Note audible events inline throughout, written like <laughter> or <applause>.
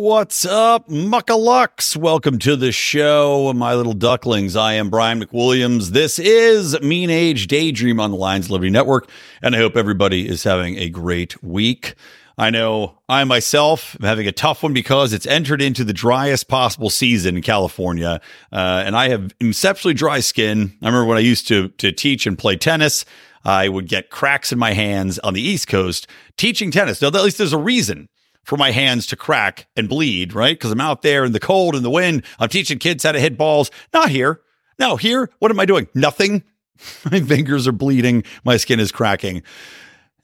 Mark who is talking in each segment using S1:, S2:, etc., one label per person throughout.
S1: What's up, muckalux? Welcome to the show, my little ducklings. I am Brian McWilliams. This is Mean Age Daydream on the Lions Liberty Network, and I hope everybody is having a great week. I know I myself am having a tough one because it's entered into the driest possible season in California, uh, and I have exceptionally dry skin. I remember when I used to to teach and play tennis. I would get cracks in my hands on the East Coast teaching tennis. Now, at least there's a reason for my hands to crack and bleed, right? Because I'm out there in the cold and the wind. I'm teaching kids how to hit balls. Not here. No, here, what am I doing? Nothing. <laughs> my fingers are bleeding. My skin is cracking.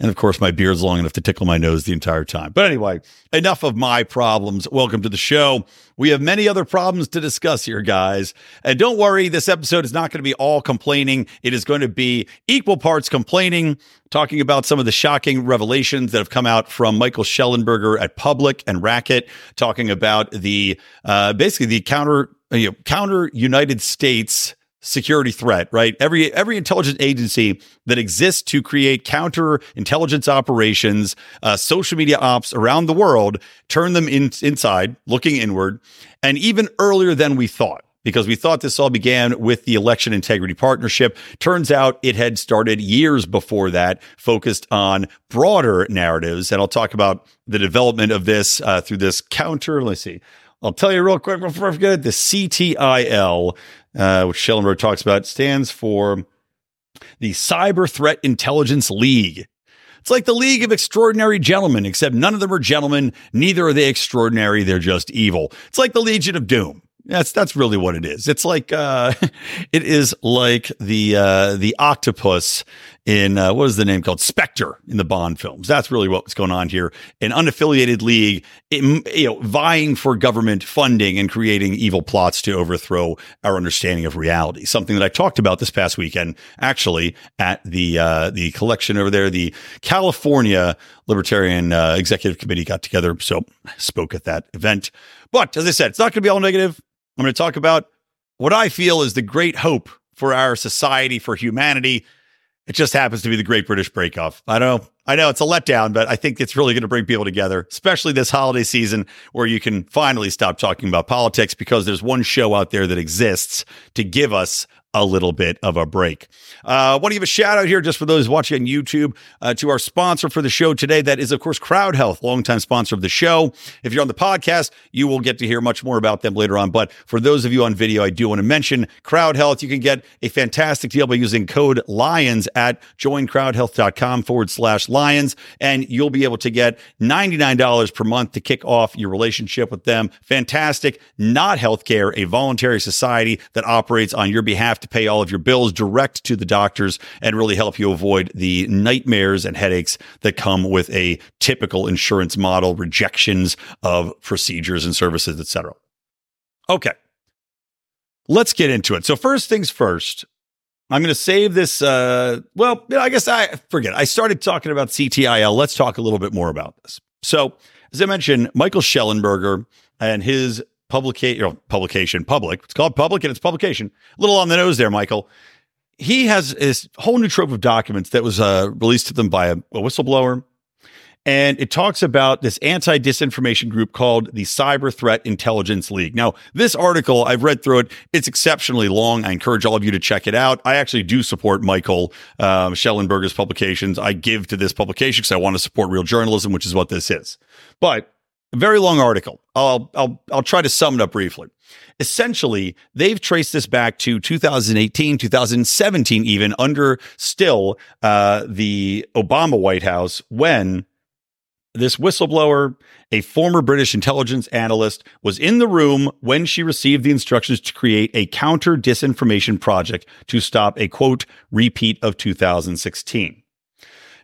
S1: And of course, my beard's long enough to tickle my nose the entire time. But anyway, enough of my problems. Welcome to the show. We have many other problems to discuss here, guys. And don't worry, this episode is not going to be all complaining. It is going to be equal parts complaining, talking about some of the shocking revelations that have come out from Michael Shellenberger at Public and Racket, talking about the uh, basically the counter you know, counter United States security threat, right? Every every intelligence agency that exists to create counter intelligence operations, uh, social media ops around the world, turn them in, inside, looking inward, and even earlier than we thought. Because we thought this all began with the Election Integrity Partnership. Turns out it had started years before that, focused on broader narratives. And I'll talk about the development of this uh, through this counter. Let's see. I'll tell you real quick before I forget the CTIL, uh, which Schellenberg talks about, stands for the Cyber Threat Intelligence League. It's like the League of Extraordinary Gentlemen, except none of them are gentlemen. Neither are they extraordinary. They're just evil. It's like the Legion of Doom. That's that's really what it is. It's like uh, <laughs> it is like the uh, the octopus in uh, what is the name called Spectre in the Bond films. That's really what's going on here. An unaffiliated league, you know, vying for government funding and creating evil plots to overthrow our understanding of reality. Something that I talked about this past weekend, actually, at the uh, the collection over there, the California Libertarian uh, Executive Committee got together, so I spoke at that event. But as I said, it's not going to be all negative. I'm going to talk about what I feel is the great hope for our society, for humanity it just happens to be the Great British Bake Off. I know. I know it's a letdown, but I think it's really going to bring people together, especially this holiday season where you can finally stop talking about politics because there's one show out there that exists to give us a little bit of a break. I uh, want to give a shout out here just for those watching on YouTube uh, to our sponsor for the show today. That is, of course, Crowd Health, longtime sponsor of the show. If you're on the podcast, you will get to hear much more about them later on. But for those of you on video, I do want to mention Crowd Health. You can get a fantastic deal by using code LIONS at joincrowdhealth.com forward slash lions. And you'll be able to get $99 per month to kick off your relationship with them. Fantastic. Not healthcare, a voluntary society that operates on your behalf to pay all of your bills direct to the doctors and really help you avoid the nightmares and headaches that come with a typical insurance model, rejections of procedures and services, etc. Okay. Let's get into it. So first things first, I'm going to save this. Uh, well, I guess I forget. I started talking about CTIL. Let's talk a little bit more about this. So, as I mentioned, Michael Shellenberger and his publication, you publication, public. It's called public and it's publication. A little on the nose there, Michael. He has this whole new trove of documents that was uh, released to them by a, a whistleblower. And it talks about this anti disinformation group called the Cyber Threat Intelligence League. Now, this article, I've read through it. It's exceptionally long. I encourage all of you to check it out. I actually do support Michael um, Shellenberger's publications. I give to this publication because I want to support real journalism, which is what this is. But A very long article. I'll, I'll, I'll try to sum it up briefly. Essentially, they've traced this back to 2018, 2017, even under still uh, the Obama White House when this whistleblower, a former British intelligence analyst, was in the room when she received the instructions to create a counter disinformation project to stop a quote repeat of 2016.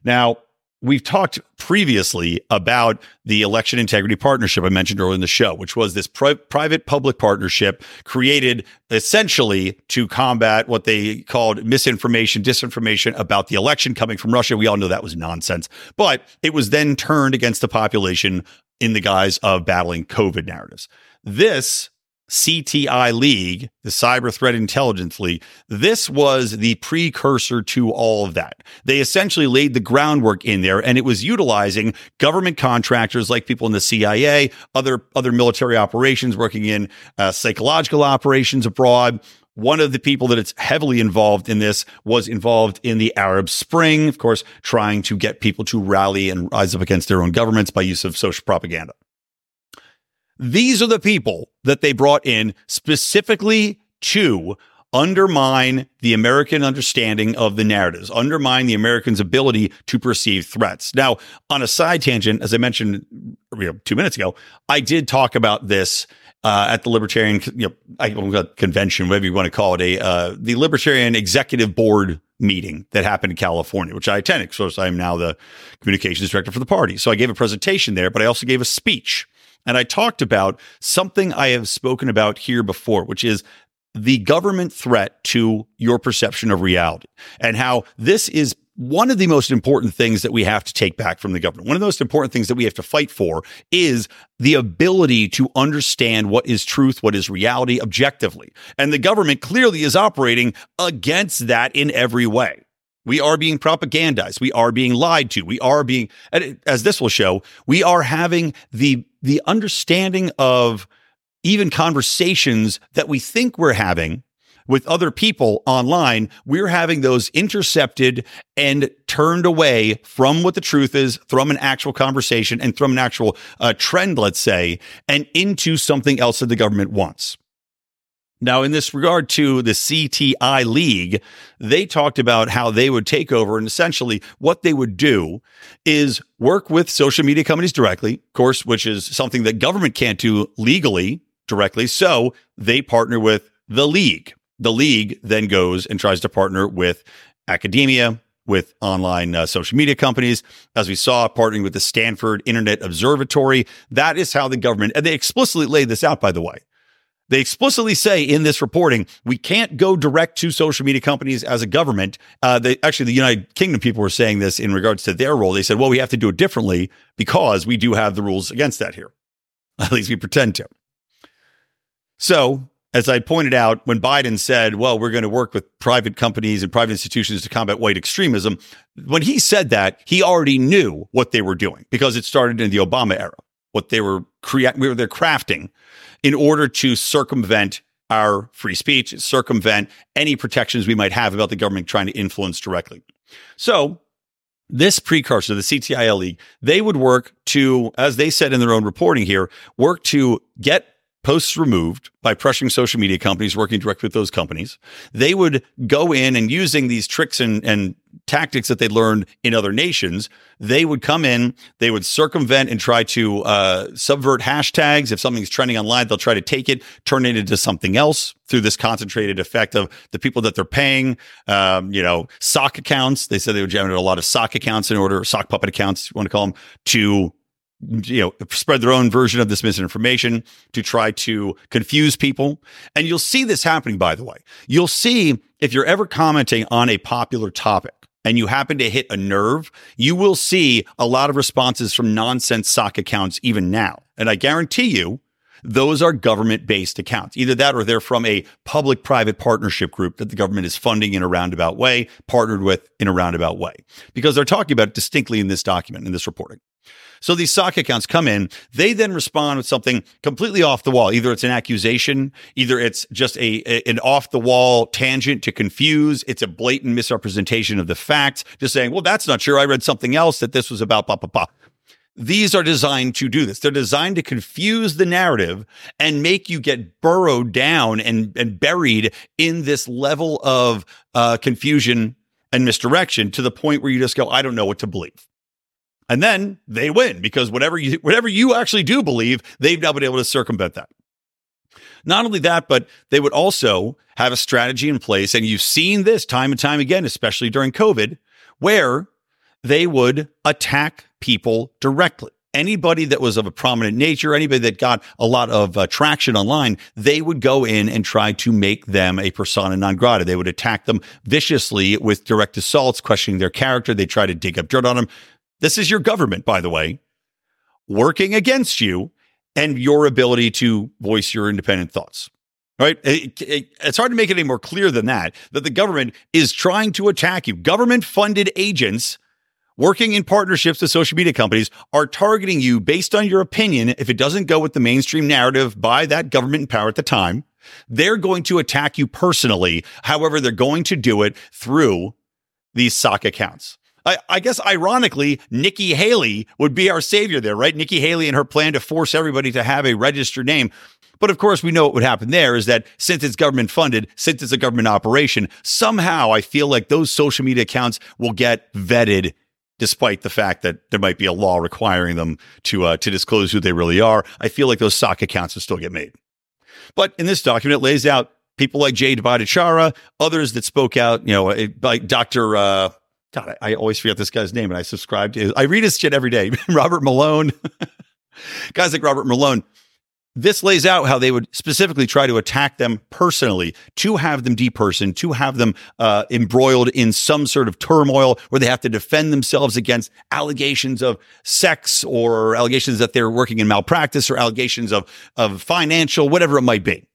S1: Now, We've talked previously about the election integrity partnership I mentioned earlier in the show, which was this pri- private public partnership created essentially to combat what they called misinformation, disinformation about the election coming from Russia. We all know that was nonsense, but it was then turned against the population in the guise of battling COVID narratives. This CTI League, the Cyber Threat Intelligence League, this was the precursor to all of that. They essentially laid the groundwork in there and it was utilizing government contractors like people in the CIA, other, other military operations working in uh, psychological operations abroad. One of the people that it's heavily involved in this was involved in the Arab Spring, of course, trying to get people to rally and rise up against their own governments by use of social propaganda. These are the people that they brought in specifically to undermine the American understanding of the narratives, undermine the Americans' ability to perceive threats. Now, on a side tangent, as I mentioned you know, two minutes ago, I did talk about this uh, at the Libertarian you know, convention, whatever you want to call it, a uh, the Libertarian Executive Board meeting that happened in California, which I attended. So I am now the communications director for the party. So I gave a presentation there, but I also gave a speech. And I talked about something I have spoken about here before, which is the government threat to your perception of reality and how this is one of the most important things that we have to take back from the government. One of the most important things that we have to fight for is the ability to understand what is truth, what is reality objectively. And the government clearly is operating against that in every way. We are being propagandized. We are being lied to. We are being, as this will show, we are having the, the understanding of even conversations that we think we're having with other people online, we're having those intercepted and turned away from what the truth is, from an actual conversation and from an actual uh, trend, let's say, and into something else that the government wants. Now, in this regard to the CTI League, they talked about how they would take over and essentially what they would do is work with social media companies directly, of course, which is something that government can't do legally directly. So they partner with the league. The league then goes and tries to partner with academia, with online uh, social media companies, as we saw, partnering with the Stanford Internet Observatory. That is how the government, and they explicitly laid this out, by the way. They explicitly say in this reporting, we can't go direct to social media companies as a government. Uh, they, actually, the United Kingdom people were saying this in regards to their role. They said, well, we have to do it differently because we do have the rules against that here. <laughs> At least we pretend to. So, as I pointed out, when Biden said, well, we're going to work with private companies and private institutions to combat white extremism, when he said that, he already knew what they were doing because it started in the Obama era, what they were creating, they're crafting in order to circumvent our free speech, circumvent any protections we might have about the government trying to influence directly. So, this precursor, the CTIL League, they would work to, as they said in their own reporting here, work to get posts removed by pressuring social media companies working directly with those companies. They would go in and using these tricks and, and tactics that they learned in other nations, they would come in, they would circumvent and try to uh, subvert hashtags. If something's trending online, they'll try to take it, turn it into something else through this concentrated effect of the people that they're paying. Um, you know, sock accounts. They said they would generate a lot of sock accounts in order, sock puppet accounts, you want to call them, to you know, spread their own version of this misinformation to try to confuse people. And you'll see this happening, by the way. You'll see if you're ever commenting on a popular topic and you happen to hit a nerve, you will see a lot of responses from nonsense sock accounts even now. And I guarantee you, those are government based accounts. Either that or they're from a public private partnership group that the government is funding in a roundabout way, partnered with in a roundabout way, because they're talking about it distinctly in this document, in this reporting. So these sock accounts come in, they then respond with something completely off the wall. Either it's an accusation, either it's just a, a an off the wall tangent to confuse, it's a blatant misrepresentation of the facts, just saying, well, that's not true. I read something else that this was about blah blah blah. these are designed to do this. They're designed to confuse the narrative and make you get burrowed down and, and buried in this level of uh, confusion and misdirection to the point where you just go, I don't know what to believe. And then they win because whatever you whatever you actually do believe, they've now been able to circumvent that. Not only that, but they would also have a strategy in place. And you've seen this time and time again, especially during COVID, where they would attack people directly. Anybody that was of a prominent nature, anybody that got a lot of uh, traction online, they would go in and try to make them a persona non grata. They would attack them viciously with direct assaults, questioning their character. They try to dig up dirt on them. This is your government, by the way, working against you and your ability to voice your independent thoughts. Right? It, it, it's hard to make it any more clear than that, that the government is trying to attack you. Government funded agents working in partnerships with social media companies are targeting you based on your opinion. If it doesn't go with the mainstream narrative by that government in power at the time, they're going to attack you personally. However, they're going to do it through these sock accounts. I, I, guess ironically, Nikki Haley would be our savior there, right? Nikki Haley and her plan to force everybody to have a registered name. But of course, we know what would happen there is that since it's government funded, since it's a government operation, somehow I feel like those social media accounts will get vetted despite the fact that there might be a law requiring them to uh, to disclose who they really are. I feel like those sock accounts will still get made. But in this document, it lays out people like Jay Bhattacharya, others that spoke out, you know, like Dr. Uh, God, I, I, always forget this guy's name, and I subscribe to. His, I read his shit every day. <laughs> Robert Malone, <laughs> guys like Robert Malone. This lays out how they would specifically try to attack them personally, to have them depersoned, to have them uh, embroiled in some sort of turmoil where they have to defend themselves against allegations of sex or allegations that they're working in malpractice or allegations of of financial, whatever it might be.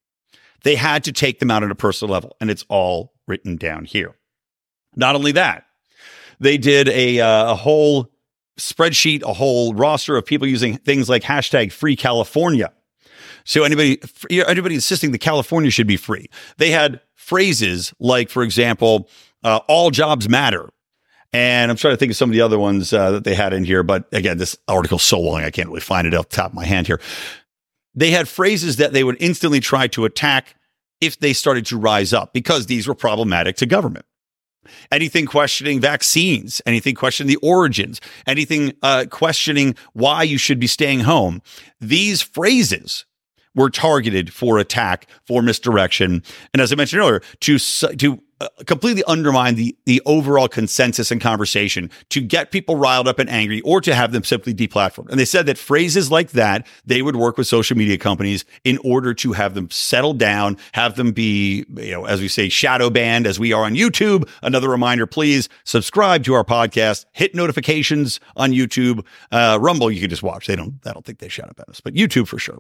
S1: They had to take them out at a personal level, and it's all written down here. Not only that, they did a, uh, a whole spreadsheet, a whole roster of people using things like hashtag free California. So anybody, anybody insisting that California should be free. They had phrases like, for example, uh, all jobs matter. And I'm trying to think of some of the other ones uh, that they had in here. But again, this article's so long, I can't really find it off the top of my hand here. They had phrases that they would instantly try to attack if they started to rise up because these were problematic to government anything questioning vaccines, anything questioning the origins, anything uh, questioning why you should be staying home. These phrases were targeted for attack, for misdirection, and as I mentioned earlier, to to completely undermine the the overall consensus and conversation to get people riled up and angry or to have them simply deplatformed. And they said that phrases like that they would work with social media companies in order to have them settle down, have them be, you know, as we say, shadow banned as we are on YouTube. Another reminder, please subscribe to our podcast, hit notifications on YouTube. Uh, Rumble, you can just watch. They don't, I don't think they shadow ban us, but YouTube for sure.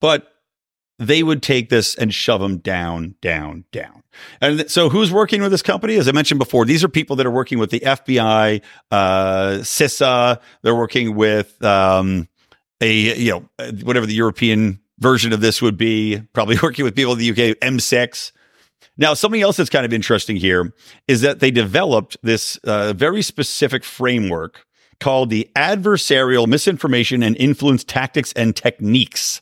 S1: But they would take this and shove them down, down, down. And so, who's working with this company? As I mentioned before, these are people that are working with the FBI, uh, CISA. They're working with um, a you know whatever the European version of this would be. Probably <laughs> working with people in the UK, M6. Now, something else that's kind of interesting here is that they developed this uh, very specific framework called the Adversarial Misinformation and Influence Tactics and Techniques.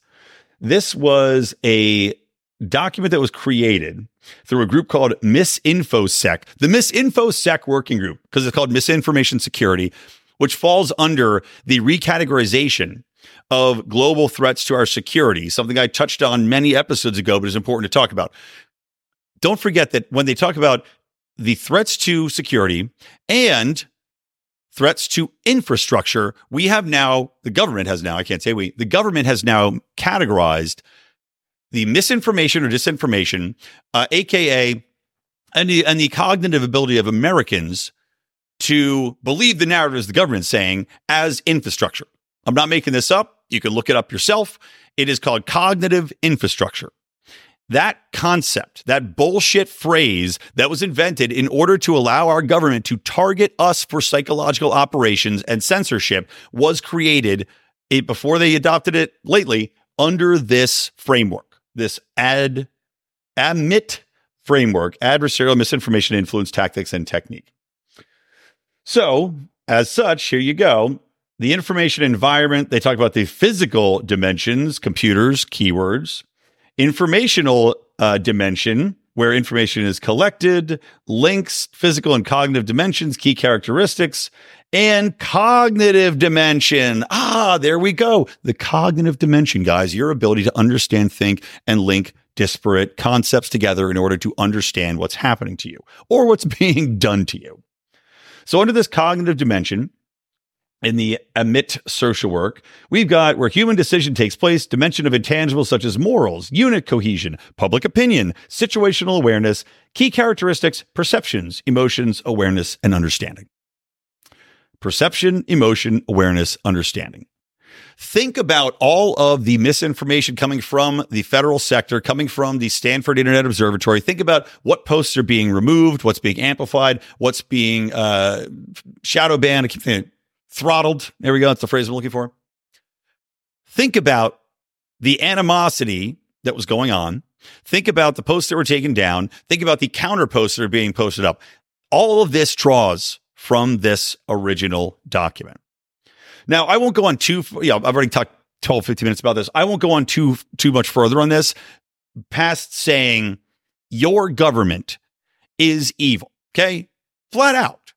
S1: This was a document that was created through a group called MisInfoSec, the MisInfoSec working group, because it's called Misinformation Security, which falls under the recategorization of global threats to our security, something I touched on many episodes ago, but is important to talk about. Don't forget that when they talk about the threats to security and threats to infrastructure, we have now, the government has now, I can't say we, the government has now categorized the misinformation or disinformation, uh, AKA, and the, and the cognitive ability of Americans to believe the narratives the government's saying as infrastructure. I'm not making this up. You can look it up yourself. It is called cognitive infrastructure. That concept, that bullshit phrase that was invented in order to allow our government to target us for psychological operations and censorship was created it, before they adopted it lately under this framework, this ad admit framework, adversarial misinformation influence tactics and technique. So, as such, here you go. the information environment, they talk about the physical dimensions, computers, keywords, informational uh, dimension, where information is collected, links, physical and cognitive dimensions, key characteristics, and cognitive dimension. Ah, there we go. The cognitive dimension, guys, your ability to understand, think, and link disparate concepts together in order to understand what's happening to you or what's <laughs> being done to you. So, under this cognitive dimension, in the emit social work, we've got where human decision takes place, dimension of intangibles such as morals, unit cohesion, public opinion, situational awareness, key characteristics, perceptions, emotions, awareness, and understanding. Perception, emotion, awareness, understanding. Think about all of the misinformation coming from the federal sector, coming from the Stanford Internet Observatory. Think about what posts are being removed, what's being amplified, what's being uh, shadow banned throttled. There we go. That's the phrase I'm looking for. Think about the animosity that was going on. Think about the posts that were taken down. Think about the counter posts that are being posted up. All of this draws from this original document. Now, I won't go on too, you know, I've already talked 12, 15 minutes about this. I won't go on too, too much further on this past saying your government is evil. Okay. Flat out.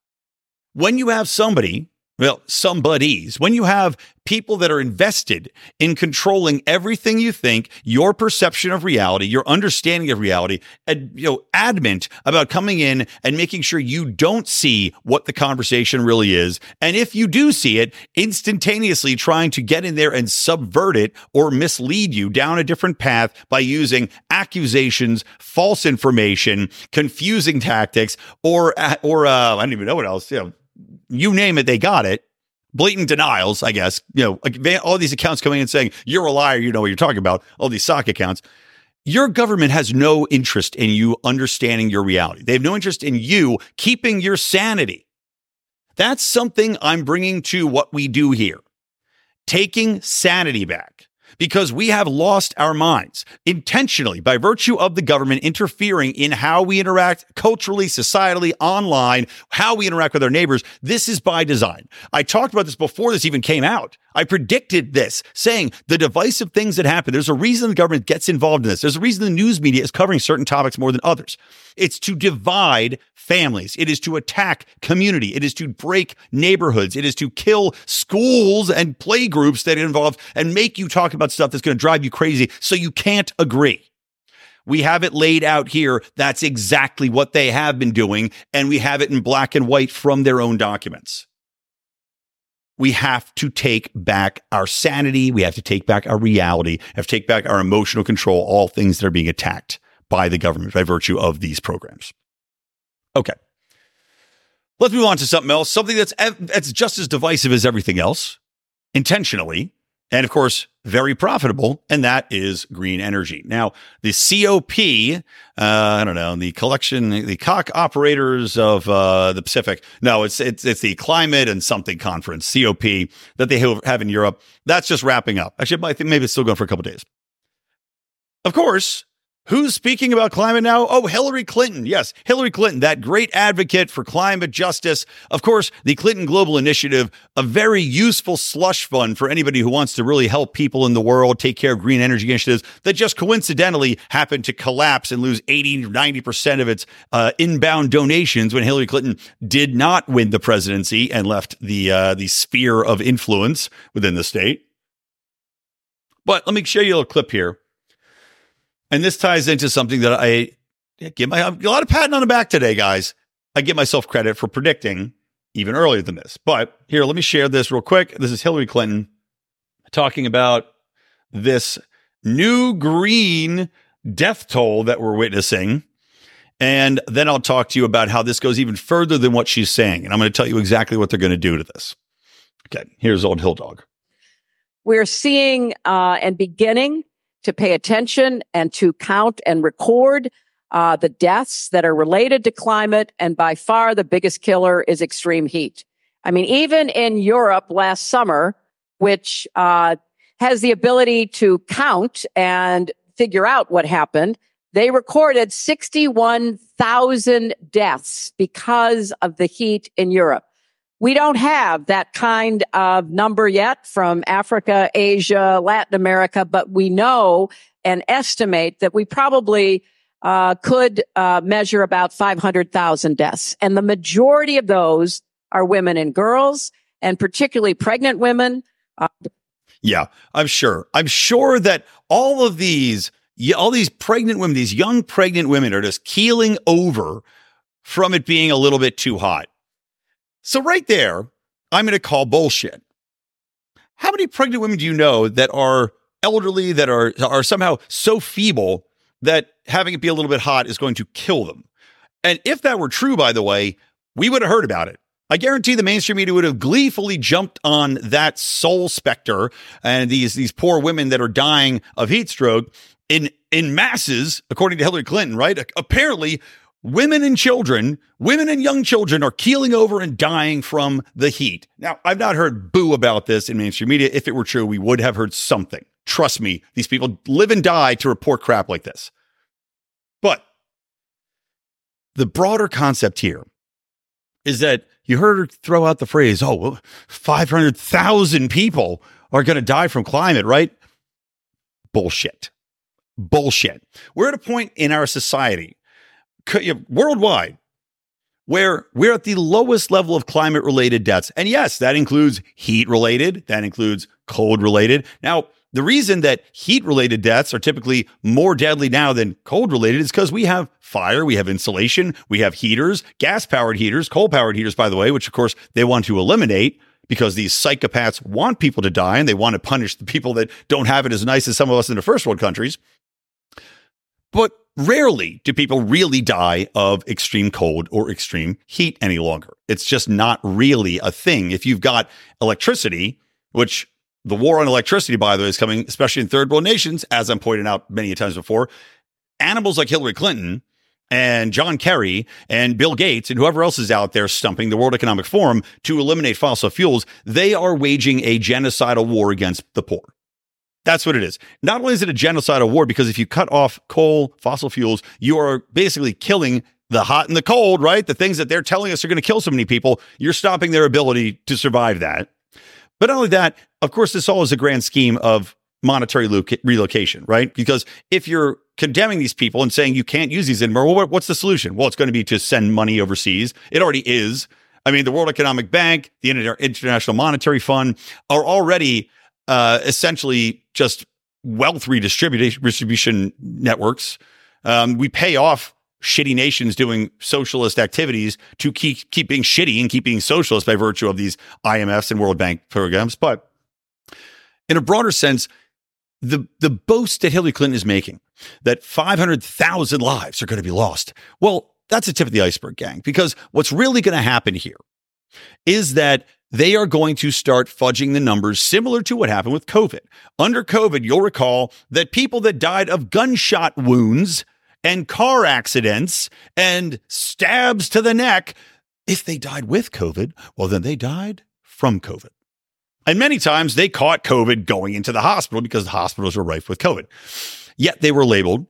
S1: When you have somebody well, somebody's. When you have people that are invested in controlling everything you think, your perception of reality, your understanding of reality, and you know, adamant about coming in and making sure you don't see what the conversation really is. And if you do see it, instantaneously trying to get in there and subvert it or mislead you down a different path by using accusations, false information, confusing tactics, or or uh, I don't even know what else. You know, you name it, they got it. Blatant denials, I guess. You know, all these accounts coming in saying you're a liar, you know what you're talking about. All these sock accounts. Your government has no interest in you understanding your reality. They have no interest in you keeping your sanity. That's something I'm bringing to what we do here. Taking sanity back because we have lost our minds intentionally by virtue of the government interfering in how we interact culturally, societally, online, how we interact with our neighbors. This is by design. I talked about this before this even came out. I predicted this, saying the divisive things that happen. There's a reason the government gets involved in this. There's a reason the news media is covering certain topics more than others. It's to divide families. It is to attack community. It is to break neighborhoods. It is to kill schools and playgroups that involve and make you talk about stuff that's going to drive you crazy so you can't agree. We have it laid out here. That's exactly what they have been doing. And we have it in black and white from their own documents we have to take back our sanity. We have to take back our reality, have to take back our emotional control, all things that are being attacked by the government by virtue of these programs. Okay. Let's move on to something else, something that's, that's just as divisive as everything else, intentionally, and of course, very profitable, and that is green energy. Now, the COP, uh, I don't know, the collection, the cock operators of uh, the Pacific. No, it's it's it's the climate and something conference, COP, that they have in Europe. That's just wrapping up. Actually, I think maybe it's still going for a couple days. Of course, Who's speaking about climate now? Oh, Hillary Clinton. Yes, Hillary Clinton, that great advocate for climate justice. Of course, the Clinton Global Initiative, a very useful slush fund for anybody who wants to really help people in the world take care of green energy initiatives that just coincidentally happened to collapse and lose 80 90% of its uh, inbound donations when Hillary Clinton did not win the presidency and left the, uh, the sphere of influence within the state. But let me show you a little clip here and this ties into something that I give my a lot of patting on the back today, guys. I give myself credit for predicting even earlier than this. But here, let me share this real quick. This is Hillary Clinton talking about this new green death toll that we're witnessing. And then I'll talk to you about how this goes even further than what she's saying. And I'm going to tell you exactly what they're going to do to this. Okay, here's old Hill Dog.
S2: We're seeing uh, and beginning to pay attention and to count and record uh, the deaths that are related to climate. And by far the biggest killer is extreme heat. I mean, even in Europe last summer, which uh, has the ability to count and figure out what happened, they recorded 61,000 deaths because of the heat in Europe. We don't have that kind of number yet from Africa, Asia, Latin America, but we know and estimate that we probably uh, could uh, measure about 500,000 deaths. And the majority of those are women and girls, and particularly pregnant women. Uh,
S1: yeah, I'm sure. I'm sure that all of these, all these pregnant women, these young pregnant women are just keeling over from it being a little bit too hot. So, right there, I'm going to call bullshit. How many pregnant women do you know that are elderly, that are, are somehow so feeble that having it be a little bit hot is going to kill them? And if that were true, by the way, we would have heard about it. I guarantee the mainstream media would have gleefully jumped on that soul specter and these these poor women that are dying of heat stroke in in masses, according to Hillary Clinton. Right? Apparently, women and children, women and young children, are keeling over and dying from the heat. Now, I've not heard boo about this in mainstream media. If it were true, we would have heard something. Trust me, these people live and die to report crap like this. But the broader concept here is that you heard her throw out the phrase, oh, well, 500,000 people are going to die from climate, right? Bullshit. Bullshit. We're at a point in our society, worldwide, where we're at the lowest level of climate related deaths. And yes, that includes heat related, that includes cold related. Now, the reason that heat related deaths are typically more deadly now than cold related is because we have fire, we have insulation, we have heaters, gas powered heaters, coal powered heaters, by the way, which of course they want to eliminate because these psychopaths want people to die and they want to punish the people that don't have it as nice as some of us in the first world countries. But rarely do people really die of extreme cold or extreme heat any longer. It's just not really a thing. If you've got electricity, which the war on electricity, by the way, is coming, especially in third world nations, as I'm pointing out many times before. Animals like Hillary Clinton and John Kerry and Bill Gates and whoever else is out there stumping the World Economic Forum to eliminate fossil fuels, they are waging a genocidal war against the poor. That's what it is. Not only is it a genocidal war, because if you cut off coal, fossil fuels, you are basically killing the hot and the cold, right? The things that they're telling us are going to kill so many people. You're stopping their ability to survive that. But not only that, of course, this all is a grand scheme of monetary relocation, right? Because if you're condemning these people and saying you can't use these anymore, well, what's the solution? Well, it's going to be to send money overseas. It already is. I mean, the World Economic Bank, the International Monetary Fund are already uh, essentially just wealth redistribution networks. Um, we pay off shitty nations doing socialist activities to keep, keep being shitty and keep being socialist by virtue of these IMFs and World Bank programs. But in a broader sense, the, the boast that Hillary Clinton is making that 500,000 lives are going to be lost. Well, that's a tip of the iceberg, gang, because what's really going to happen here is that they are going to start fudging the numbers similar to what happened with COVID. Under COVID, you'll recall that people that died of gunshot wounds and car accidents and stabs to the neck. If they died with COVID, well, then they died from COVID. And many times they caught COVID going into the hospital because the hospitals were rife with COVID. Yet they were labeled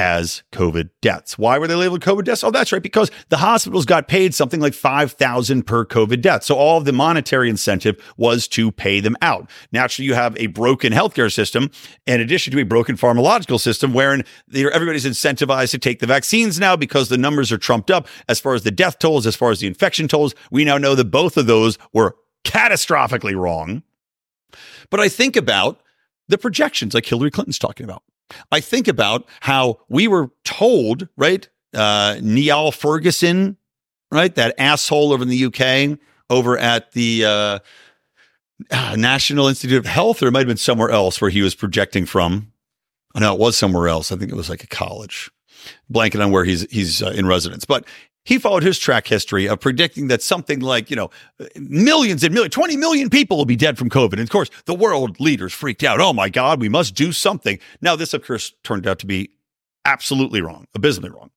S1: as COVID deaths. Why were they labeled COVID deaths? Oh, that's right, because the hospitals got paid something like 5000 per COVID death. So all of the monetary incentive was to pay them out. Naturally, you have a broken healthcare system in addition to a broken pharmacological system wherein everybody's incentivized to take the vaccines now because the numbers are trumped up as far as the death tolls, as far as the infection tolls. We now know that both of those were catastrophically wrong. But I think about the projections like Hillary Clinton's talking about. I think about how we were told, right? Uh, Neil Ferguson, right? That asshole over in the UK, over at the uh, uh, National Institute of Health, or it might have been somewhere else where he was projecting from. No, it was somewhere else. I think it was like a college. Blanket on where he's he's uh, in residence, but he followed his track history of predicting that something like, you know, millions and millions, 20 million people will be dead from COVID. And of course, the world leaders freaked out. Oh my God, we must do something. Now, this, of course, turned out to be absolutely wrong, abysmally wrong.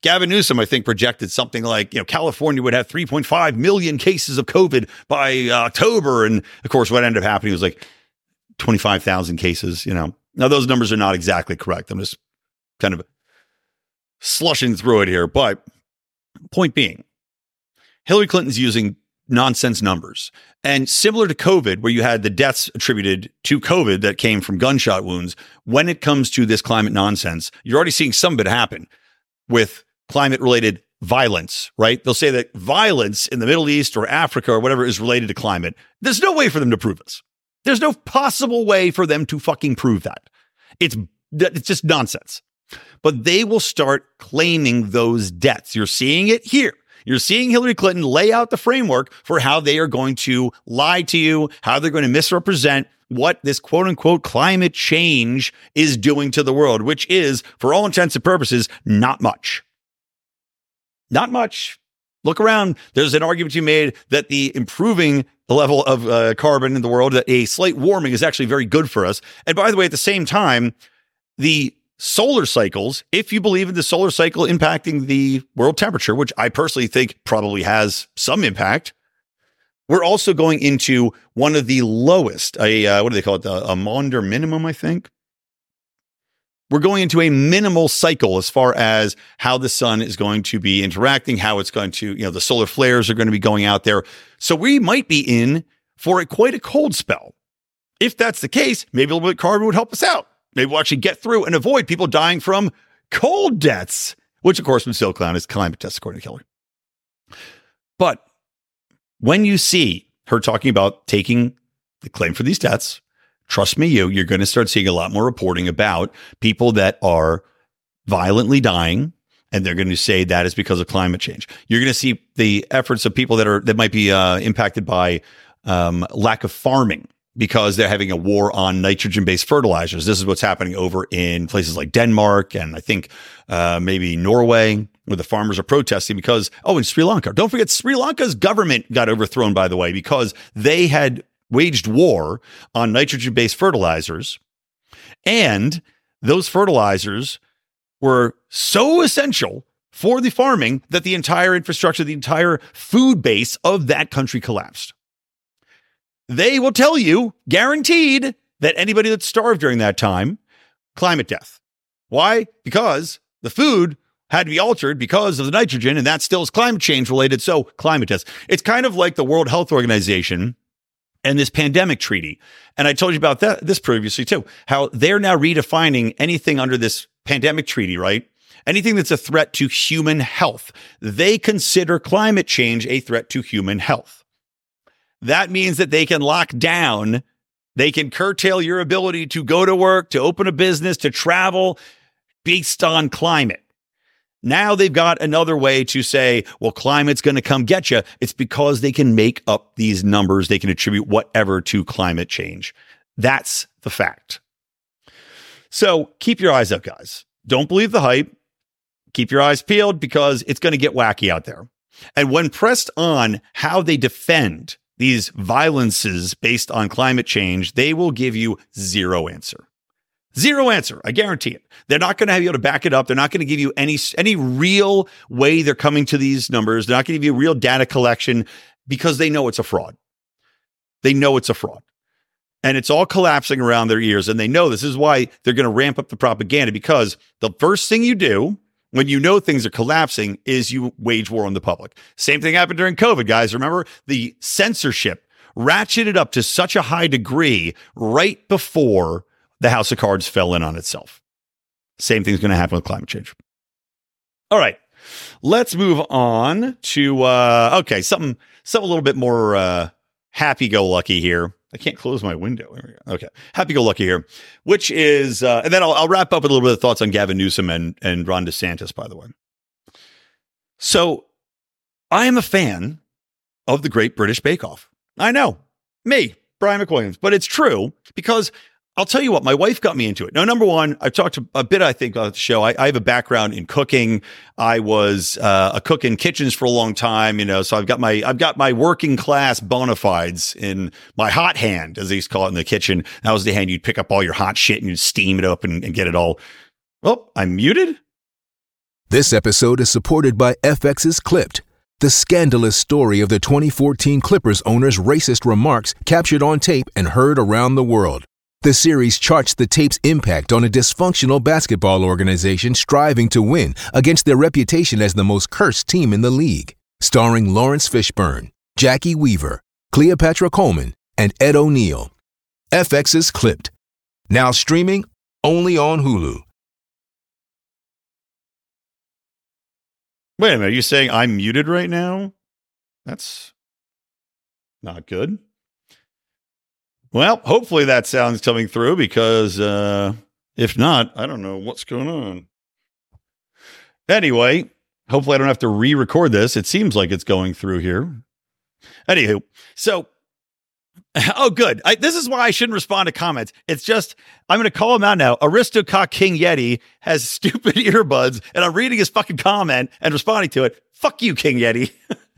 S1: Gavin Newsom, I think, projected something like, you know, California would have 3.5 million cases of COVID by uh, October. And of course, what ended up happening was like 25,000 cases, you know. Now, those numbers are not exactly correct. I'm just kind of slushing through it here. But Point being, Hillary Clinton's using nonsense numbers. And similar to COVID, where you had the deaths attributed to COVID that came from gunshot wounds, when it comes to this climate nonsense, you're already seeing some of it happen with climate related violence, right? They'll say that violence in the Middle East or Africa or whatever is related to climate. There's no way for them to prove this. There's no possible way for them to fucking prove that. It's it's just nonsense. But they will start claiming those debts. You're seeing it here. You're seeing Hillary Clinton lay out the framework for how they are going to lie to you, how they're going to misrepresent what this quote unquote climate change is doing to the world, which is, for all intents and purposes, not much. Not much. Look around. There's an argument you made that the improving level of uh, carbon in the world, that a slight warming is actually very good for us. And by the way, at the same time, the solar cycles, if you believe in the solar cycle impacting the world temperature, which I personally think probably has some impact, we're also going into one of the lowest, a uh, what do they call it, a Maunder minimum, I think. We're going into a minimal cycle as far as how the sun is going to be interacting, how it's going to, you know, the solar flares are going to be going out there. So we might be in for a, quite a cold spell. If that's the case, maybe a little bit of carbon would help us out. Maybe we'll actually get through and avoid people dying from cold deaths, which of course, still clown is climate deaths, according to Hillary. But when you see her talking about taking the claim for these deaths, trust me, you, you're going to start seeing a lot more reporting about people that are violently dying. And they're going to say that is because of climate change. You're going to see the efforts of people that are that might be uh, impacted by um, lack of farming because they're having a war on nitrogen based fertilizers. This is what's happening over in places like Denmark and I think uh, maybe Norway, where the farmers are protesting because, oh, in Sri Lanka. Don't forget, Sri Lanka's government got overthrown, by the way, because they had waged war on nitrogen based fertilizers. And those fertilizers were so essential for the farming that the entire infrastructure, the entire food base of that country collapsed they will tell you, guaranteed, that anybody that starved during that time, climate death. Why? Because the food had to be altered because of the nitrogen, and that still is climate change related. So, climate death. It's kind of like the World Health Organization and this pandemic treaty. And I told you about that this previously too, how they're now redefining anything under this pandemic treaty, right? Anything that's a threat to human health. They consider climate change a threat to human health that means that they can lock down, they can curtail your ability to go to work, to open a business, to travel based on climate. Now they've got another way to say, well, climate's going to come get you. It's because they can make up these numbers. They can attribute whatever to climate change. That's the fact. So keep your eyes up, guys. Don't believe the hype. Keep your eyes peeled because it's going to get wacky out there. And when pressed on how they defend these violences based on climate change, they will give you zero answer. Zero answer. I guarantee it. They're not going to have you to back it up. They're not going to give you any, any real way they're coming to these numbers. They're not going to give you real data collection because they know it's a fraud. They know it's a fraud. And it's all collapsing around their ears. And they know this is why they're going to ramp up the propaganda because the first thing you do when you know things are collapsing is you wage war on the public. Same thing happened during COVID, guys. Remember the censorship ratcheted up to such a high degree right before the House of Cards fell in on itself. Same thing's going to happen with climate change. All right. Let's move on to uh okay, something something a little bit more uh happy go lucky here. I can't close my window. Okay. Happy go lucky here, which is, uh, and then I'll, I'll wrap up with a little bit of thoughts on Gavin Newsom and, and Ron DeSantis, by the way. So I am a fan of the Great British Bake Off. I know, me, Brian McWilliams, but it's true because I'll tell you what, my wife got me into it. Now, number one, I've talked a bit, I think, about the show. I, I have a background in cooking. I was uh, a cook in kitchens for a long time, you know, so I've got my I've got my working class bona fides in my hot hand, as they used to call it in the kitchen. That was the hand you'd pick up all your hot shit and you'd steam it up and, and get it all. Well, I'm muted.
S3: This episode is supported by FX's Clipped, the scandalous story of the 2014 Clippers owner's racist remarks captured on tape and heard around the world. The series charts the tape's impact on a dysfunctional basketball organization striving to win against their reputation as the most cursed team in the league. Starring Laurence Fishburne, Jacki Weaver, Cleopatra Coleman, and Ed O'Neill. FX's Clipped. Now streaming only on Hulu.
S1: Wait a minute. Are you saying I'm muted right now? That's not good. Well, hopefully that sound's coming through because uh, if not, I don't know what's going on. Anyway, hopefully I don't have to re record this. It seems like it's going through here. Anywho, so <laughs> Oh, good. I, this is why I shouldn't respond to comments. It's just, I'm going to call him out now. Aristocock King Yeti has <laughs> stupid earbuds, and I'm reading his fucking comment and responding to it. Fuck you, King Yeti. <laughs>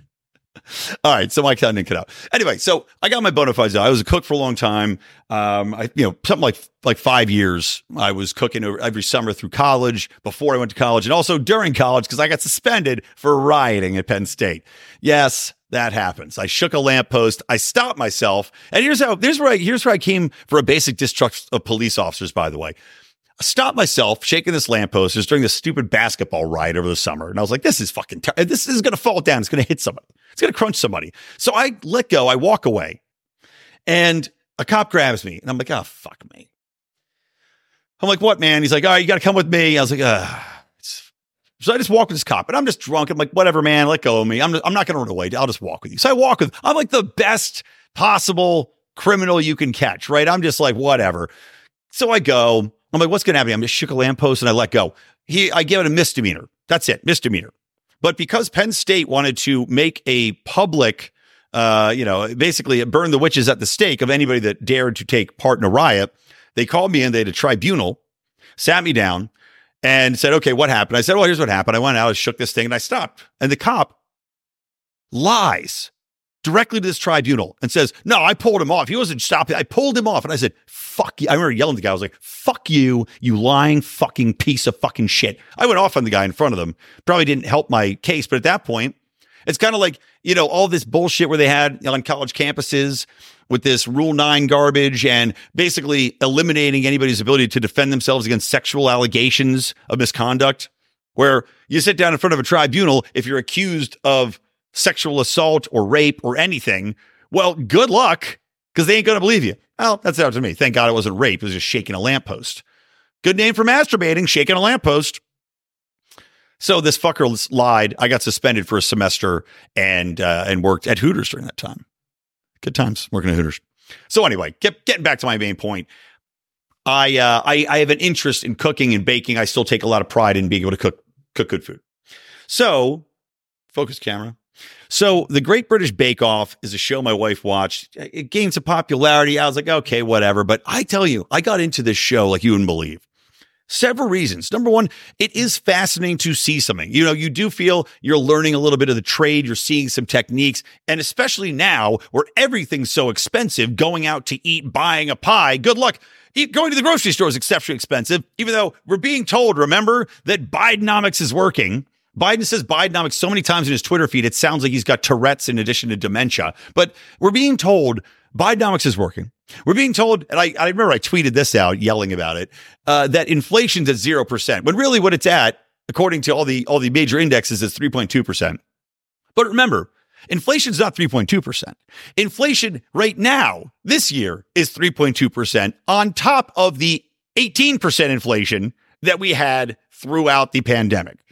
S1: <laughs> All right, so my count didn't cut out. Anyway, so I got my bona fides. Out. I was a cook for a long time. Um, I, you know, something like like five years. I was cooking every summer through college, before I went to college, and also during college because I got suspended for rioting at Penn State. Yes, that happens. I shook a lamppost. I stopped myself, and here's how. Here's where I, here's where I came for a basic distrust of police officers. By the way, I stopped myself shaking this lamppost. just during this stupid basketball ride over the summer. And I was like, this is fucking, ter- this is going to fall down. It's going to hit somebody. It's going to crunch somebody. So I let go. I walk away and a cop grabs me and I'm like, oh, fuck me. I'm like, what, man? He's like, all right, you got to come with me. I was like, ah. So I just walk with this cop, and I'm just drunk. I'm like, whatever, man, let go of me. I'm, just, I'm not going to run away. I'll just walk with you. So I walk with. I'm like the best possible criminal you can catch, right? I'm just like, whatever. So I go. I'm like, what's going to happen? I'm just shook a lamppost and I let go. He, I give it a misdemeanor. That's it, misdemeanor. But because Penn State wanted to make a public, uh, you know, basically burn the witches at the stake of anybody that dared to take part in a riot, they called me in. They had a tribunal, sat me down, and said, "Okay, what happened?" I said, "Well, here's what happened. I went out, I shook this thing, and I stopped." And the cop lies directly to this tribunal and says, No, I pulled him off. He wasn't stopping. I pulled him off. And I said, Fuck you. I remember yelling at the guy. I was like, Fuck you, you lying fucking piece of fucking shit. I went off on the guy in front of them. Probably didn't help my case. But at that point, it's kind of like, you know, all this bullshit where they had on college campuses with this Rule 9 garbage and basically eliminating anybody's ability to defend themselves against sexual allegations of misconduct. Where you sit down in front of a tribunal if you're accused of sexual assault or rape or anything, well, good luck because they ain't going to believe you. Well, that's up to me. Thank God it wasn't rape. It was just shaking a lamppost. Good name for masturbating, shaking a lamppost. So this fucker lied. I got suspended for a semester and uh, and worked at Hooters during that time. Good times working at Hooters. So anyway, get, getting back to my main point. I, uh, I I have an interest in cooking and baking. I still take a lot of pride in being able to cook cook good food. So, focus camera. So, The Great British Bake Off is a show my wife watched. It gained some popularity. I was like, okay, whatever. But I tell you, I got into this show like you wouldn't believe. Several reasons. Number one, it is fascinating to see something. You know, you do feel you're learning a little bit of the trade, you're seeing some techniques, and especially now where everything's so expensive, going out to eat, buying a pie, good luck. Going to the grocery store is exceptionally expensive, even though we're being told, remember, that Bidenomics is working. Biden says Bidenomics so many times in his Twitter feed, it sounds like he's got Tourette's in addition to dementia. But we're being told Bidenomics is working. We're being told, and I, I remember I tweeted this out yelling about it, uh, that inflation's at 0%, when really what it's at, according to all the, all the major indexes, is 3.2%. But remember, inflation's not 3.2%. Inflation right now, this year, is 3.2% on top of the 18% inflation that we had throughout the pandemic.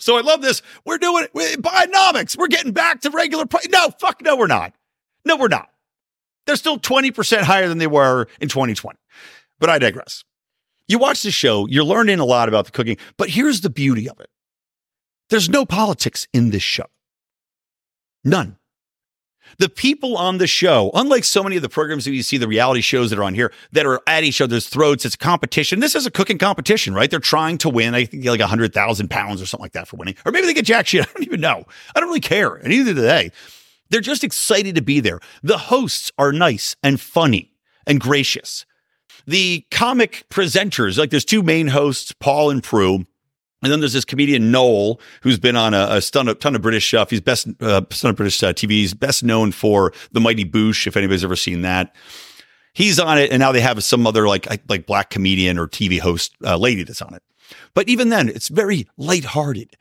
S1: So I love this. We're doing it. Bidenomics. We're getting back to regular price. No, fuck no, we're not. No, we're not. They're still 20% higher than they were in 2020. But I digress. You watch the show, you're learning a lot about the cooking, but here's the beauty of it. There's no politics in this show. None. The people on the show, unlike so many of the programs that you see, the reality shows that are on here that are at each other's throats, it's a competition. This is a cooking competition, right? They're trying to win. I think like a hundred thousand pounds or something like that for winning, or maybe they get jack shit. <laughs> I don't even know. I don't really care, and neither do they. They're just excited to be there. The hosts are nice and funny and gracious. The comic presenters, like there's two main hosts, Paul and Prue. And then there's this comedian Noel, who's been on a, a ton, of, ton of British stuff. He's best uh, ton of British uh, TV. He's best known for The Mighty Boosh, if anybody's ever seen that. He's on it, and now they have some other like like black comedian or TV host uh, lady that's on it. But even then, it's very lighthearted.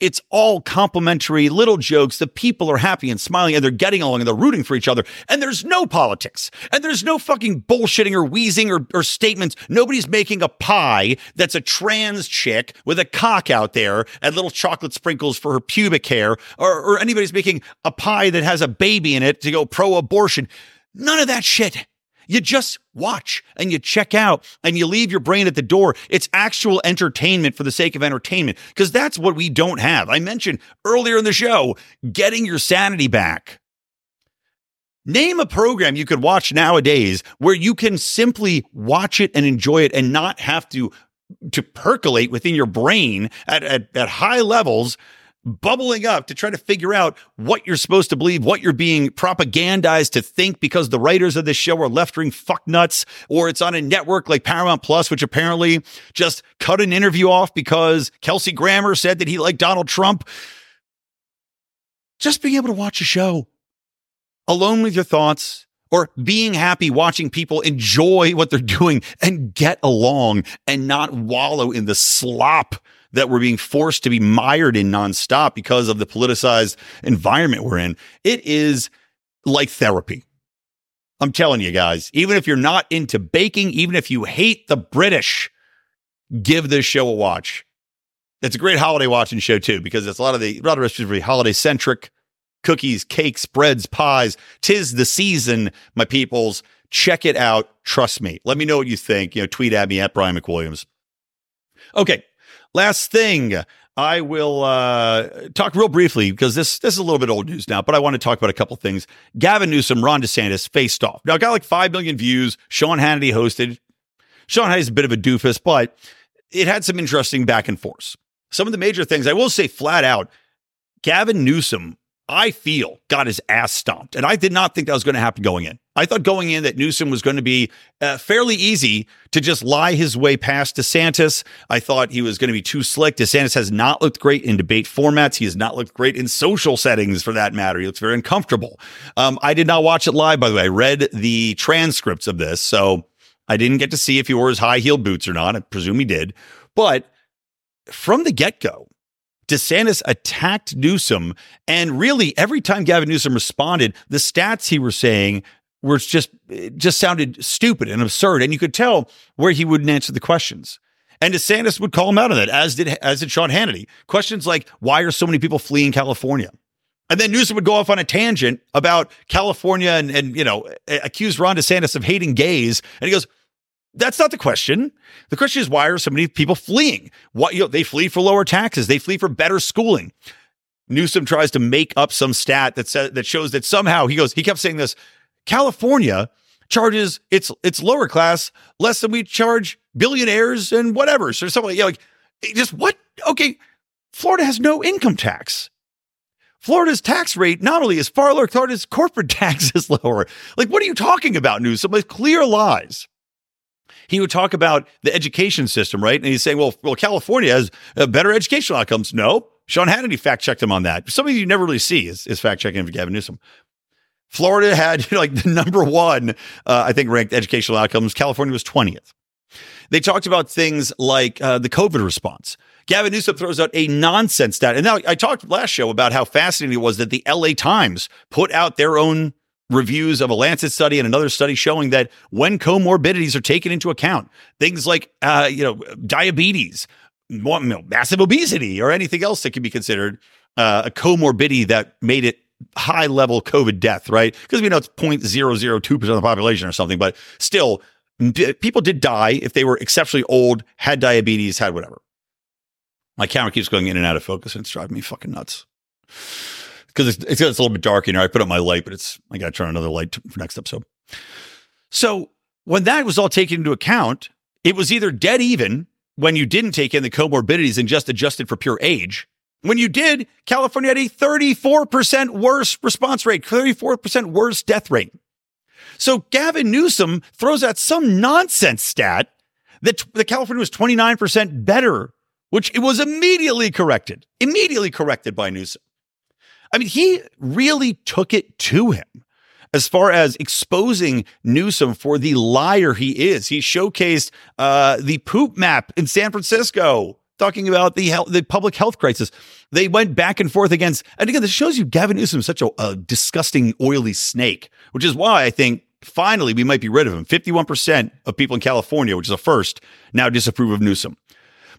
S1: It's all complimentary little jokes. The people are happy and smiling and they're getting along and they're rooting for each other. And there's no politics and there's no fucking bullshitting or wheezing or, or statements. Nobody's making a pie that's a trans chick with a cock out there and little chocolate sprinkles for her pubic hair or, or anybody's making a pie that has a baby in it to go pro abortion. None of that shit. You just watch and you check out and you leave your brain at the door. It's actual entertainment for the sake of entertainment because that's what we don't have. I mentioned earlier in the show getting your sanity back. Name a program you could watch nowadays where you can simply watch it and enjoy it and not have to to percolate within your brain at, at, at high levels bubbling up to try to figure out what you're supposed to believe, what you're being propagandized to think because the writers of this show are left wing fucknuts, or it's on a network like Paramount Plus, which apparently just cut an interview off because Kelsey Grammer said that he liked Donald Trump. Just being able to watch a show alone with your thoughts or being happy watching people enjoy what they're doing and get along and not wallow in the slop that we're being forced to be mired in nonstop because of the politicized environment we're in. It is like therapy. I'm telling you guys, even if you're not into baking, even if you hate the British, give this show a watch. It's a great holiday watching show too, because it's a lot of the a lot of recipes really holiday centric. Cookies, cakes, breads, pies. Tis the season, my peoples. Check it out. Trust me. Let me know what you think. You know, tweet at me at Brian McWilliams. Okay, Last thing, I will uh, talk real briefly because this this is a little bit old news now, but I want to talk about a couple things. Gavin Newsom, Ron DeSantis faced off. Now, got like five million views. Sean Hannity hosted. Sean Hannity's a bit of a doofus, but it had some interesting back and forth. Some of the major things I will say flat out, Gavin Newsom I feel got his ass stomped. And I did not think that was going to happen going in. I thought going in that Newsom was going to be uh, fairly easy to just lie his way past DeSantis. I thought he was going to be too slick. DeSantis has not looked great in debate formats. He has not looked great in social settings for that matter. He looks very uncomfortable. Um, I did not watch it live, by the way. I read the transcripts of this. So I didn't get to see if he wore his high heel boots or not. I presume he did. But from the get go, DeSantis attacked Newsom. And really, every time Gavin Newsom responded, the stats he was saying were just, just sounded stupid and absurd. And you could tell where he wouldn't answer the questions. And DeSantis would call him out on that, as did as did Sean Hannity. Questions like, why are so many people fleeing California? And then Newsom would go off on a tangent about California and, and you know, accuse Ron DeSantis of hating gays. And he goes, that's not the question. The question is why are so many people fleeing? What you know, they flee for lower taxes, they flee for better schooling. Newsom tries to make up some stat that says that shows that somehow he goes. He kept saying this. California charges its its lower class less than we charge billionaires and whatever. So something yeah, like just what? Okay, Florida has no income tax. Florida's tax rate not only is far lower, Florida's corporate <laughs> tax is lower. Like, what are you talking about, Newsom? Like clear lies he would talk about the education system, right? And he's saying, well, well, California has uh, better educational outcomes. No, Sean Hannity fact checked him on that. Something you never really see is, is fact checking for Gavin Newsom. Florida had you <laughs> know, like the number one, uh, I think, ranked educational outcomes. California was 20th. They talked about things like uh, the COVID response. Gavin Newsom throws out a nonsense stat. And now I talked last show about how fascinating it was that the LA Times put out their own reviews of a Lancet study and another study showing that when comorbidities are taken into account, things like uh, you know diabetes, massive obesity, or anything else that can be considered uh, a comorbidity that made it high level COVID death, right? Because we know it's 0.002% of the population or something, but still, people did die if they were exceptionally old, had diabetes, had whatever. My camera keeps going in and out of focus and it's driving me fucking nuts because it's, it's, it's, a little bit dark in here. I put up my light, but it's I got to turn another light for next episode. So when that was all taken into account, it was either dead even when you didn't take in the comorbidities and just adjusted for pure age. When you did, California had a 34% worse response rate, 34% worse death rate. So Gavin Newsom throws out some nonsense stat that, that California was 29% better, which it was immediately corrected, immediately corrected by Newsom. I mean, he really took it to him as far as exposing Newsom for the liar he is. He showcased uh, the poop map in San Francisco talking about the health, the public health crisis. They went back and forth against, and again, this shows you Gavin Newsom is such a, a disgusting, oily snake, which is why I think finally we might be rid of him. 51% of people in California, which is a first, now disapprove of Newsom.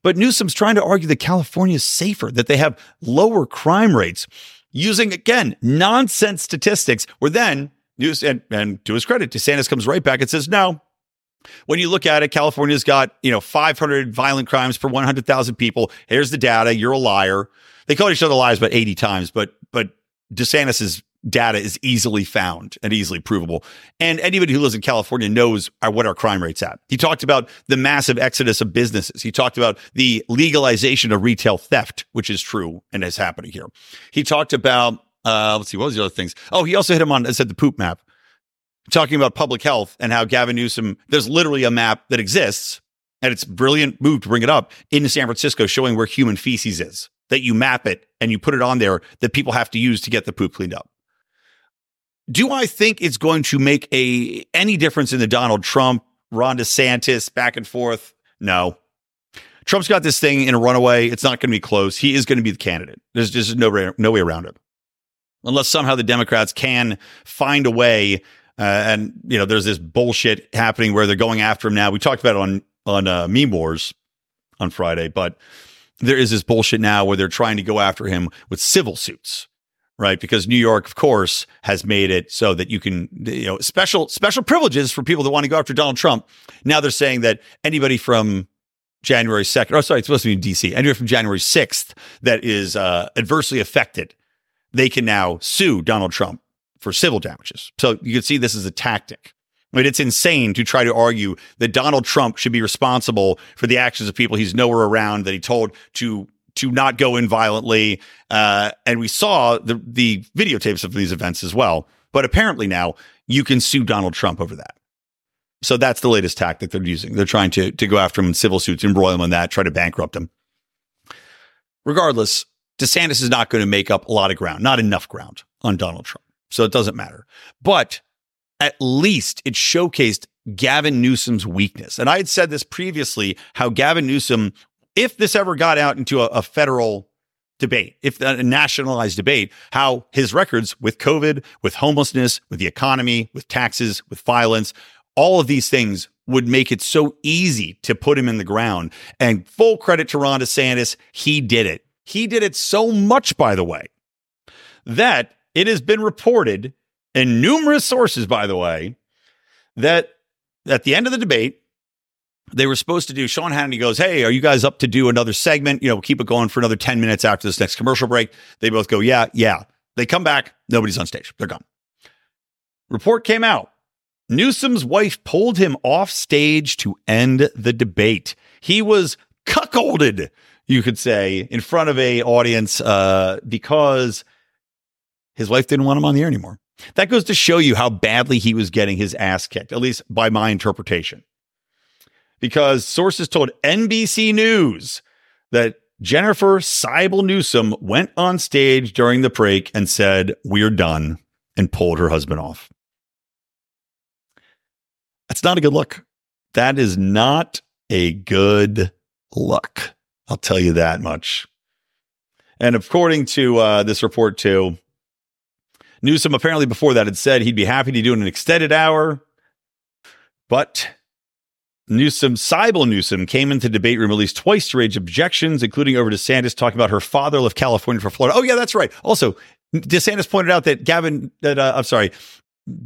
S1: But Newsom's trying to argue that California is safer, that they have lower crime rates, using again nonsense statistics. Where then News and, and to his credit, DeSantis comes right back and says, no. When you look at it, California's got you know 500 violent crimes per 100,000 people. Here's the data. You're a liar. They call each other liars about 80 times, but but DeSantis's data is easily found and easily provable. And anybody who lives in California knows what our crime rate's at. He talked about the massive exodus of businesses. He talked about the legalization of retail theft, which is true and is happening here. He talked about, uh, let's see, what was the other things? Oh, he also hit him on, I said the poop map, talking about public health and how Gavin Newsom, there's literally a map that exists and it's brilliant move to bring it up in San Francisco showing where human feces is that you map it and you put it on there that people have to use to get the poop cleaned up. Do I think it's going to make a any difference in the Donald Trump, Ron DeSantis back and forth? No. Trump's got this thing in a runaway. It's not going to be close. He is going to be the candidate. There's just no no way around it, unless somehow the Democrats can find a way. Uh, and you know, there's this bullshit happening where they're going after him now. We talked about it on on uh, Meme Wars on Friday, but there is this bullshit now where they're trying to go after him with civil suits right? Because New York, of course, has made it so that you can, you know, special special privileges for people that want to go after Donald Trump. Now they're saying that anybody from January 2nd, oh, sorry, it's supposed to be in DC, anybody from January 6th that is uh, adversely affected, they can now sue Donald Trump for civil damages. So you can see this is a tactic. I mean, it's insane to try to argue that Donald Trump should be responsible for the actions of people he's nowhere around that he told to to not go in violently. Uh, and we saw the the videotapes of these events as well. But apparently now you can sue Donald Trump over that. So that's the latest tactic they're using. They're trying to to go after him in civil suits, embroil him in that, try to bankrupt him. Regardless, DeSantis is not going to make up a lot of ground, not enough ground on Donald Trump. So it doesn't matter. But at least it showcased Gavin Newsom's weakness. And I had said this previously how Gavin Newsom if this ever got out into a, a federal debate, if a nationalized debate, how his records with COVID, with homelessness, with the economy, with taxes, with violence, all of these things would make it so easy to put him in the ground. And full credit to Ron DeSantis, he did it. He did it so much, by the way, that it has been reported in numerous sources, by the way, that at the end of the debate, they were supposed to do Sean Hannity goes, Hey, are you guys up to do another segment? You know, keep it going for another 10 minutes after this next commercial break. They both go, Yeah, yeah. They come back, nobody's on stage. They're gone. Report came out. Newsom's wife pulled him off stage to end the debate. He was cuckolded, you could say, in front of a audience uh, because his wife didn't want him on the air anymore. That goes to show you how badly he was getting his ass kicked, at least by my interpretation because sources told NBC News that Jennifer Siebel Newsom went on stage during the break and said, We're done, and pulled her husband off. That's not a good look. That is not a good look. I'll tell you that much. And according to uh, this report, too, Newsom apparently before that had said he'd be happy to do an extended hour, but Newsom, Siebel Newsom, came into debate room at least twice to raise objections, including over DeSantis talking about her father left California for Florida. Oh, yeah, that's right. Also, DeSantis pointed out that Gavin, that uh, I'm sorry,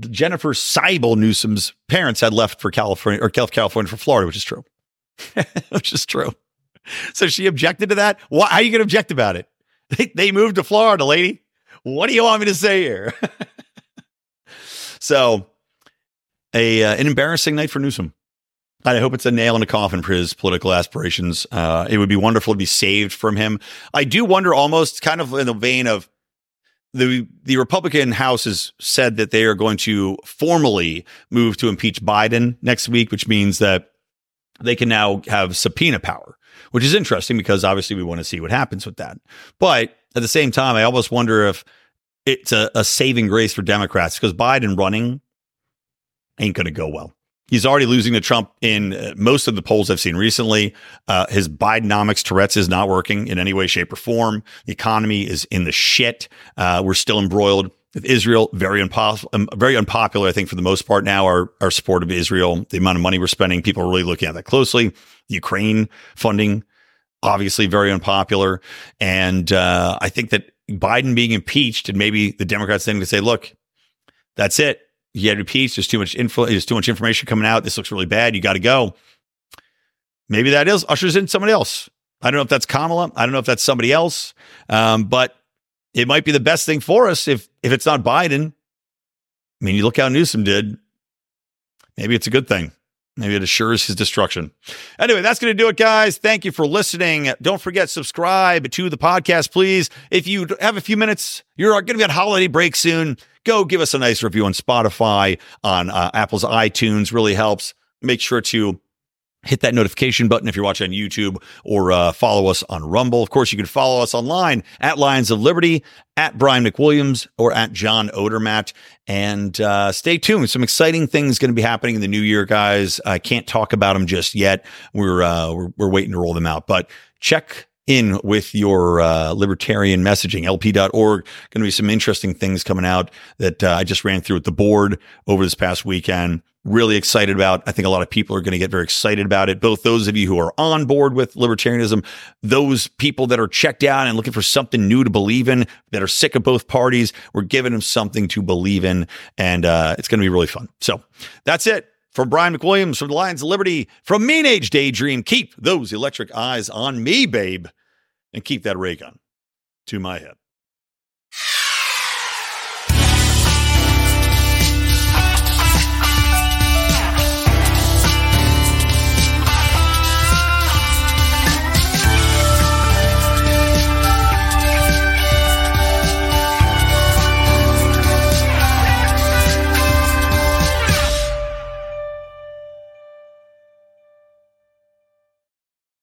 S1: Jennifer Siebel Newsom's parents had left for California or left California for Florida, which is true. <laughs> which is true. So she objected to that. Why, how are you going to object about it? <laughs> They, they moved to Florida, lady. What do you want me to say here? <laughs> so, a uh, an embarrassing night for Newsom. I hope it's a nail in a coffin for his political aspirations. Uh, it would be wonderful to be saved from him. I do wonder, almost kind of in the vein of the the Republican House has said that they are going to formally move to impeach Biden next week, which means that they can now have subpoena power, which is interesting because obviously we want to see what happens with that. But at the same time, I almost wonder if it's a, a saving grace for Democrats because Biden running ain't going to go well He's already losing to Trump in uh, most of the polls I've seen recently. Uh, his Bidenomics Tourette's is not working in any way, shape, or form. The economy is in the shit. Uh, we're still embroiled with Israel. Very, um, very unpopular, I think, for the most part now, our, our support of Israel, the amount of money we're spending, people are really looking at that closely. Ukraine funding, obviously very unpopular. And uh, I think that Biden being impeached and maybe the Democrats then to say, look, that's it you had to impeach. There's too much info. There's too much information coming out. This looks really bad. You got to go. Maybe that is ushers in somebody else. I don't know if that's Kamala. I don't know if that's somebody else. Um, but it might be the best thing for us if if it's not Biden. I mean, you look how Newsom did. Maybe it's a good thing. Maybe it assures his destruction. Anyway, that's going to do it, guys. Thank you for listening. Don't forget, subscribe to the podcast, please. If you have a few minutes, you're going to be on holiday break soon. Go give us a nice review on Spotify, on uh, Apple's iTunes. Really helps. Make sure to hit that notification button if you're watching on YouTube or uh, follow us on Rumble. Of course, you can follow us online at Lions of Liberty, at Brian McWilliams, or at John Odermatt. And uh, stay tuned. Some exciting things going to be happening in the new year, guys. I can't talk about them just yet. We're, uh, we're, we're waiting to roll them out, but check in with your uh, libertarian messaging. LP.org. Going to be some interesting things coming out that uh, I just ran through at the board over this past weekend really excited about. I think a lot of people are going to get very excited about it. Both those of you who are on board with libertarianism, those people that are checked out and looking for something new to believe in, that are sick of both parties, we're giving them something to believe in. And uh, it's going to be really fun. So that's it. From Brian McWilliams, from the Lions of Liberty, from Mean Age Daydream, keep those electric eyes on me, babe, and keep that ray gun to my head.